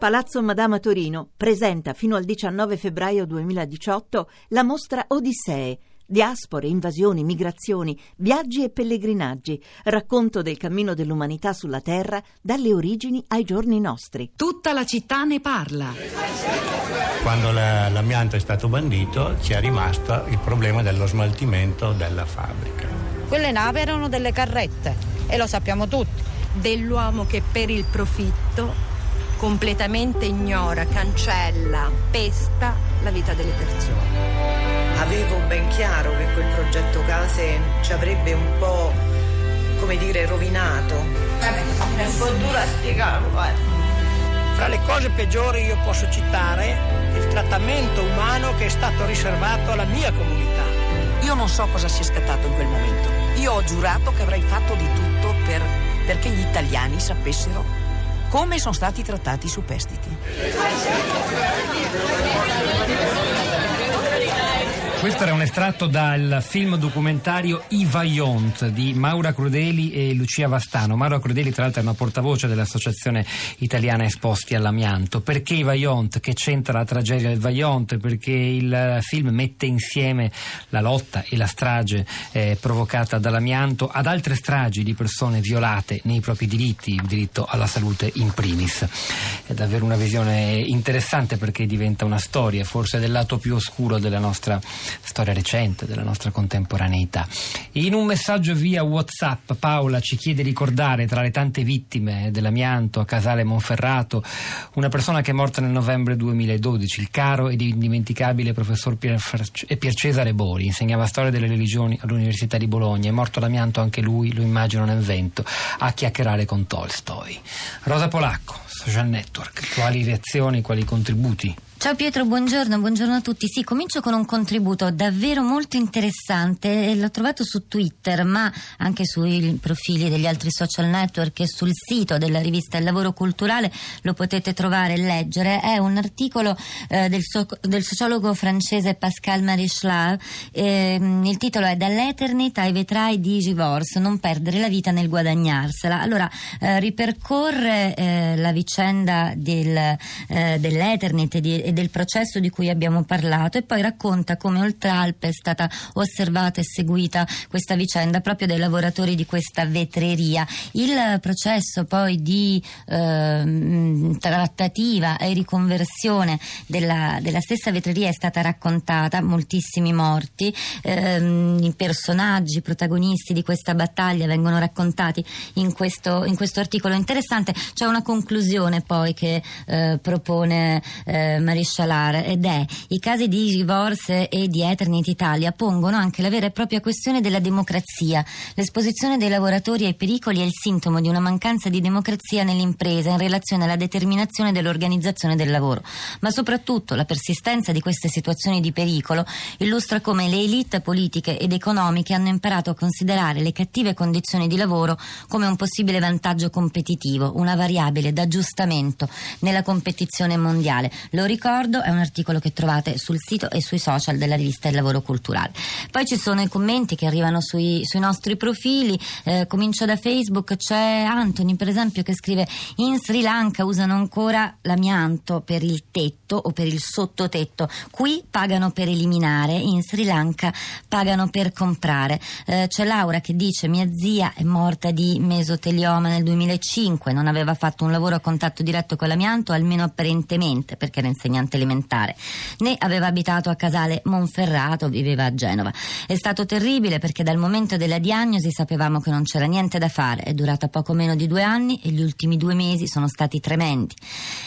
Palazzo Madama Torino presenta fino al 19 febbraio 2018 la mostra Odissee. Diaspore, invasioni, migrazioni, viaggi e pellegrinaggi, racconto del cammino dell'umanità sulla Terra dalle origini ai giorni nostri. Tutta la città ne parla. Quando la, l'amianto è stato bandito ci è rimasto il problema dello smaltimento della fabbrica. Quelle navi erano delle carrette e lo sappiamo tutti. Dell'uomo che per il profitto completamente ignora, cancella, pesta la vita delle persone. Avevo ben chiaro che quel progetto case ci avrebbe un po', come dire, rovinato. Vabbè, è un po' duro a spiegarlo, guarda. Fra le cose peggiori io posso citare il trattamento umano che è stato riservato alla mia comunità. Io non so cosa sia scattato in quel momento. Io ho giurato che avrei fatto di tutto per, perché gli italiani sapessero come sono stati trattati i superstiti. Questo era un estratto dal film documentario I Vaillant di Maura Crudeli e Lucia Vastano. Maura Crudeli, tra l'altro, è una portavoce dell'Associazione Italiana Esposti all'Amianto. Perché I Vaillant? Che c'entra la tragedia del Vaillant? Perché il film mette insieme la lotta e la strage eh, provocata dall'amianto ad altre stragi di persone violate nei propri diritti, il diritto alla salute in primis. È davvero una visione interessante perché diventa una storia, forse del lato più oscuro della nostra storia recente della nostra contemporaneità. In un messaggio via WhatsApp Paola ci chiede di ricordare tra le tante vittime dell'amianto a Casale Monferrato una persona che è morta nel novembre 2012, il caro ed indimenticabile professor Pier, Pier Cesare Bori, insegnava storia delle religioni all'Università di Bologna, è morto l'amianto anche lui, lo immagino nel vento, a chiacchierare con Tolstoi. Rosa Polacco, Social Network, quali reazioni, quali contributi? Ciao Pietro, buongiorno, buongiorno a tutti. Sì, comincio con un contributo davvero molto interessante. L'ho trovato su Twitter, ma anche sui profili degli altri social network e sul sito della rivista Il Lavoro Culturale lo potete trovare e leggere. È un articolo eh, del, so- del, sociologo francese Pascal Marichal. Eh, il titolo è Dall'Eternit ai vetrai di Givors, non perdere la vita nel guadagnarsela. Allora, eh, ripercorre eh, la vicenda del, eh, dell'Eternit di e del processo di cui abbiamo parlato e poi racconta come oltre Alpe è stata osservata e seguita questa vicenda proprio dai lavoratori di questa vetreria. Il processo poi di eh, trattativa e riconversione della, della, stessa vetreria è stata raccontata, moltissimi morti, eh, i personaggi, i protagonisti di questa battaglia vengono raccontati in questo, in questo articolo interessante. C'è una conclusione poi che eh, propone eh, Maria Scialare ed è i casi di divorce e di Eternity Italia pongono anche la vera e propria questione della democrazia. L'esposizione dei lavoratori ai pericoli è il sintomo di una mancanza di democrazia nell'impresa in relazione alla determinazione dell'organizzazione del lavoro, ma soprattutto la persistenza di queste situazioni di pericolo illustra come le elite politiche ed economiche hanno imparato a considerare le cattive condizioni di lavoro come un possibile vantaggio competitivo, una variabile d'aggiustamento nella competizione mondiale. Lo ricordo ricordo, è un articolo che trovate sul sito e sui social della rivista Il Lavoro Culturale. Poi ci sono i commenti che arrivano sui, sui nostri profili, eh, comincio da Facebook, c'è Anthony per esempio che scrive in Sri Lanka usano ancora l'amianto per il tetto o per il sottotetto, qui pagano per eliminare, in Sri Lanka pagano per comprare. Eh, c'è Laura che dice mia zia è morta di mesotelioma nel 2005, non aveva fatto un lavoro a contatto diretto con l'amianto, almeno apparentemente perché era insegnante insegnante elementare, né aveva abitato a Casale Monferrato, viveva a Genova. È stato terribile perché dal momento della diagnosi sapevamo che non c'era niente da fare, è durata poco meno di due anni e gli ultimi due mesi sono stati tremendi.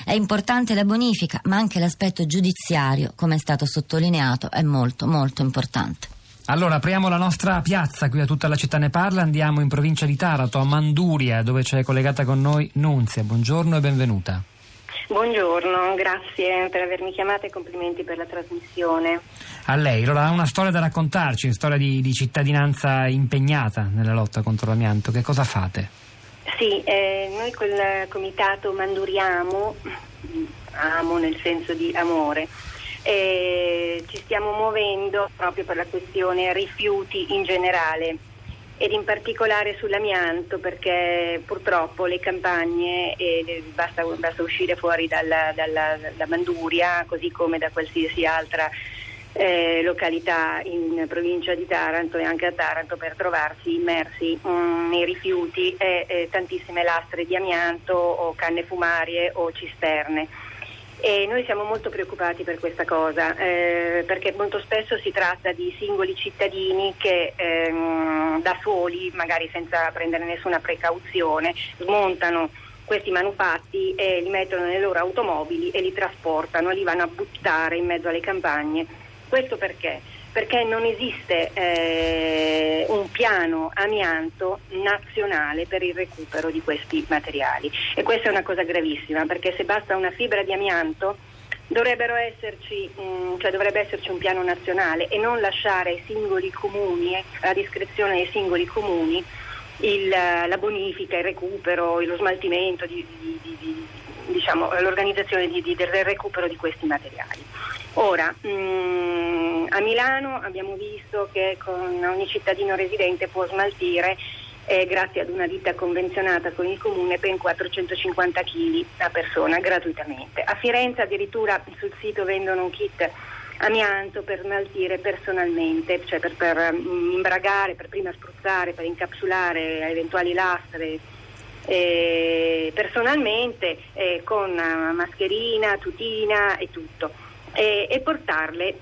È importante la bonifica, ma anche l'aspetto giudiziario, come è stato sottolineato, è molto molto importante. Allora, apriamo la nostra piazza, qui a tutta la città ne parla, andiamo in provincia di Taranto, a Manduria, dove c'è collegata con noi Nunzia. Buongiorno e benvenuta. Buongiorno, grazie per avermi chiamata e complimenti per la trasmissione. A lei, allora ha una storia da raccontarci, una storia di, di cittadinanza impegnata nella lotta contro l'amianto. Che cosa fate? Sì, eh, noi col comitato Manduriamo, amo nel senso di amore, eh, ci stiamo muovendo proprio per la questione rifiuti in generale ed in particolare sull'amianto perché purtroppo le campagne, eh, basta, basta, uscire fuori dalla, dalla, dalla, Manduria così come da qualsiasi altra eh, località in provincia di Taranto e anche a Taranto per trovarsi immersi mm, nei rifiuti e, e tantissime lastre di amianto o canne fumarie o cisterne. E noi siamo molto preoccupati per questa cosa, eh, perché molto spesso si tratta di singoli cittadini che ehm, da soli, magari senza prendere nessuna precauzione, smontano questi manufatti e li mettono nelle loro automobili e li trasportano li vanno a buttare in mezzo alle campagne. Questo perché? Perché non esiste eh, un piano amianto nazionale per il recupero di questi materiali e questa è una cosa gravissima perché se basta una fibra di amianto dovrebbero esserci, mh, mm, cioè dovrebbe esserci un piano nazionale e non lasciare ai singoli comuni, eh, a discrezione dei singoli comuni, il, la bonifica, il recupero, lo smaltimento, di, di, di, diciamo, l'organizzazione del recupero di questi materiali. Ora, mh, mm, a Milano abbiamo visto che con ogni cittadino residente può smaltire eh, grazie ad una ditta convenzionata con il comune ben 450 kg a persona gratuitamente. A Firenze addirittura sul sito vendono un kit amianto per smaltire personalmente, cioè per, per mm, imbragare, per prima spruzzare, per incapsulare eventuali lastre eh, personalmente eh, con mascherina, tutina e tutto e portarle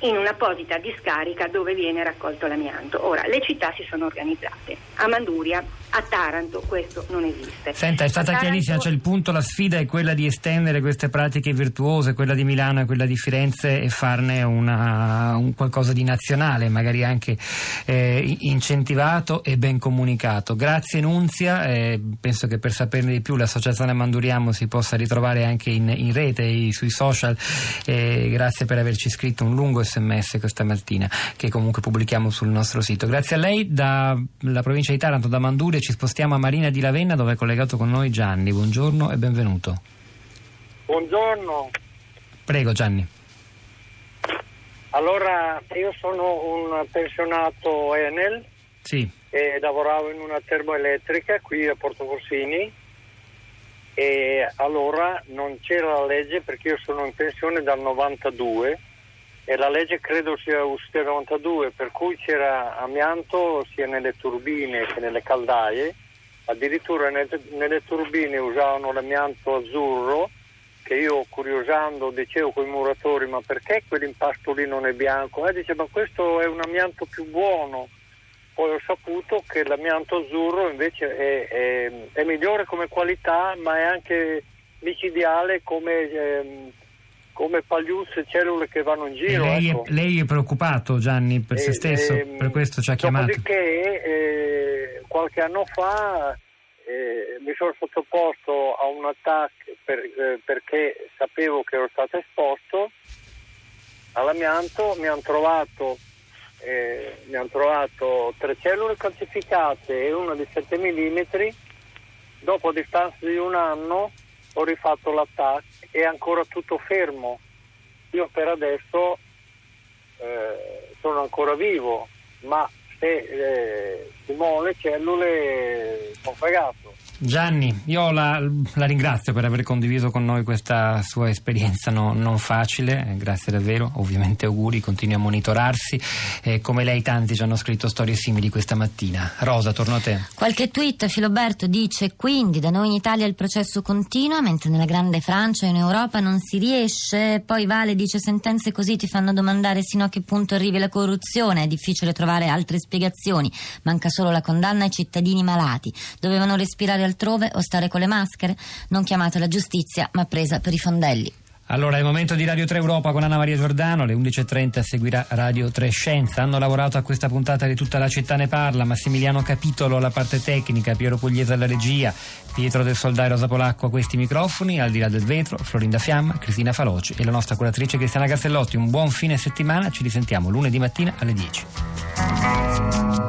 in un'apposita discarica dove viene raccolto l'amianto. Ora, le città si sono organizzate. A Manduria, a Taranto questo non esiste. Senta, è stata Taranto... chiarissima, cioè il punto, la sfida è quella di estendere queste pratiche virtuose, quella di Milano e quella di Firenze e farne una, un qualcosa di nazionale, magari anche eh, incentivato e ben comunicato. Grazie Nunzia, eh, penso che per saperne di più l'associazione Manduriamo si possa ritrovare anche in, in rete e sui social. Eh, grazie per averci scritto un lungo sms questa mattina che comunque pubblichiamo sul nostro sito. Grazie a lei dalla provincia di Taranto, da Manduria ci spostiamo a Marina di Ravenna dove è collegato con noi Gianni. Buongiorno e benvenuto. Buongiorno. Prego Gianni. Allora, io sono un pensionato Enel sì. e lavoravo in una termoelettrica qui a Porto Corsini e allora non c'era la legge perché io sono in pensione dal 92 e la legge credo sia uscita nel 92 per cui c'era amianto sia nelle turbine che nelle caldaie addirittura nelle, turbine usavano l'amianto azzurro che io curiosando dicevo con i muratori ma perché quell'impasto lì non è bianco? E eh, dice ma questo è un amianto più buono poi ho saputo che l'amianto azzurro invece è, è, è migliore come qualità ma è anche micidiale come eh, come pagliuzze cellule che vanno in giro. Lei, ecco. è, lei, è, preoccupato Gianni per e, se stesso, ehm, per questo ci ha chiamato. Dopodiché eh, qualche anno fa eh, mi sono sottoposto a un attacco per, eh, perché sapevo che ero stato esposto all'amianto, mi hanno trovato, eh, mi hanno trovato tre cellule calcificate e una di 7 mm, dopo a distanza di un anno ho rifatto l'attacco, è ancora tutto fermo. Io per adesso eh, sono ancora vivo, ma se eh, le cellule sono fregato. Gianni, io la, la, ringrazio per aver condiviso con noi questa sua esperienza no, non facile, grazie davvero, ovviamente auguri, continui a monitorarsi, eh, come lei tanti ci hanno scritto storie simili questa mattina. Rosa, torno a te. Qualche tweet, Filoberto dice quindi da noi in Italia il processo continua, mentre nella grande Francia e in Europa non si riesce, poi Vale dice sentenze così ti fanno domandare sino a che punto arrivi la corruzione, è difficile trovare altre spiegazioni, manca solo la condanna ai cittadini malati, dovevano respirare altrove o stare con le maschere? Non chiamate la giustizia, ma presa per i fondelli. Allora, è il momento di Radio 3 Europa con Anna Maria Giordano, alle 11.30 seguirà Radio 3 Scienza. Hanno lavorato a questa puntata di Tutta la città ne parla, Massimiliano Capitolo alla parte tecnica, Piero Pugliese alla regia, Pietro del Soldai Rosa Polacco a questi microfoni, al di là del vetro, Florinda Fiamma, Cristina Faloci e la nostra curatrice Cristiana Castellotti. Un buon fine settimana, ci risentiamo lunedì mattina alle 10.